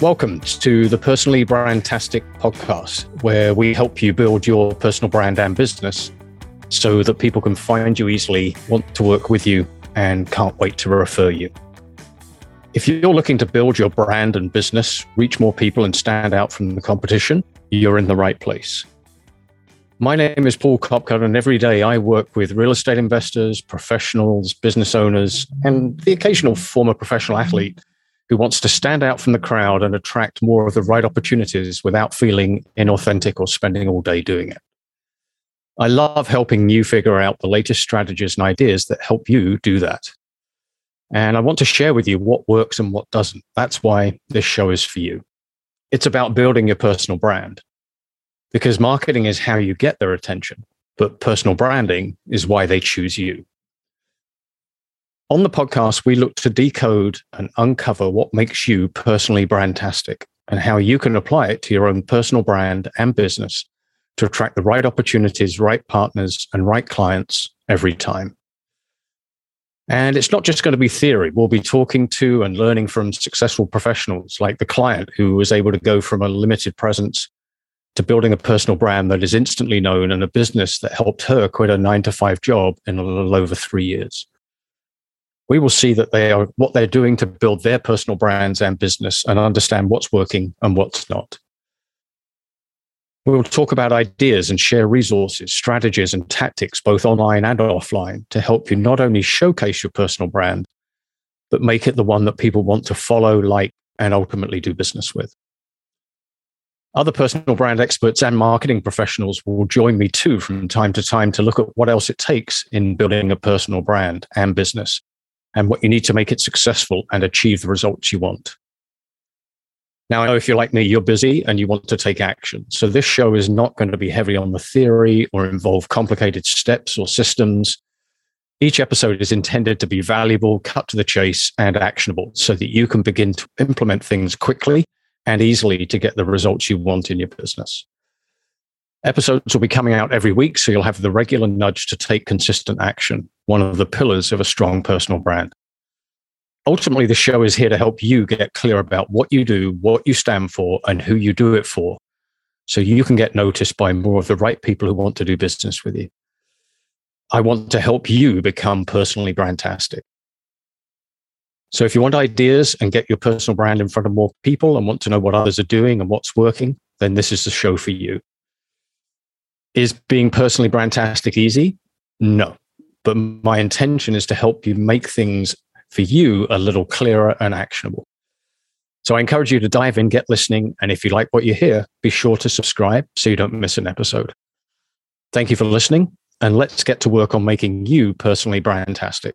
Welcome to the Personally Brandtastic podcast, where we help you build your personal brand and business so that people can find you easily, want to work with you, and can't wait to refer you. If you're looking to build your brand and business, reach more people, and stand out from the competition, you're in the right place. My name is Paul Kopka, and every day I work with real estate investors, professionals, business owners, and the occasional former professional athlete who wants to stand out from the crowd and attract more of the right opportunities without feeling inauthentic or spending all day doing it. I love helping you figure out the latest strategies and ideas that help you do that. And I want to share with you what works and what doesn't. That's why this show is for you. It's about building your personal brand because marketing is how you get their attention, but personal branding is why they choose you. On the podcast, we look to decode and uncover what makes you personally brandtastic and how you can apply it to your own personal brand and business to attract the right opportunities, right partners, and right clients every time. And it's not just going to be theory. We'll be talking to and learning from successful professionals like the client who was able to go from a limited presence to building a personal brand that is instantly known and a business that helped her quit a nine to five job in a little over three years we will see that they are what they're doing to build their personal brands and business and understand what's working and what's not. We will talk about ideas and share resources, strategies, and tactics, both online and offline, to help you not only showcase your personal brand, but make it the one that people want to follow, like, and ultimately do business with. Other personal brand experts and marketing professionals will join me too from time to time to look at what else it takes in building a personal brand and business and what you need to make it successful and achieve the results you want. Now, I know if you're like me, you're busy and you want to take action. So this show is not going to be heavy on the theory or involve complicated steps or systems. Each episode is intended to be valuable, cut to the chase, and actionable so that you can begin to implement things quickly and easily to get the results you want in your business. Episodes will be coming out every week, so you'll have the regular nudge to take consistent action, one of the pillars of a strong personal brand. Ultimately, the show is here to help you get clear about what you do, what you stand for, and who you do it for, so you can get noticed by more of the right people who want to do business with you. I want to help you become personally brandtastic. So if you want ideas and get your personal brand in front of more people and want to know what others are doing and what's working, then this is the show for you. Is being personally brandtastic easy? No. But my intention is to help you make things for you a little clearer and actionable. So I encourage you to dive in, get listening. And if you like what you hear, be sure to subscribe so you don't miss an episode. Thank you for listening. And let's get to work on making you personally brandtastic.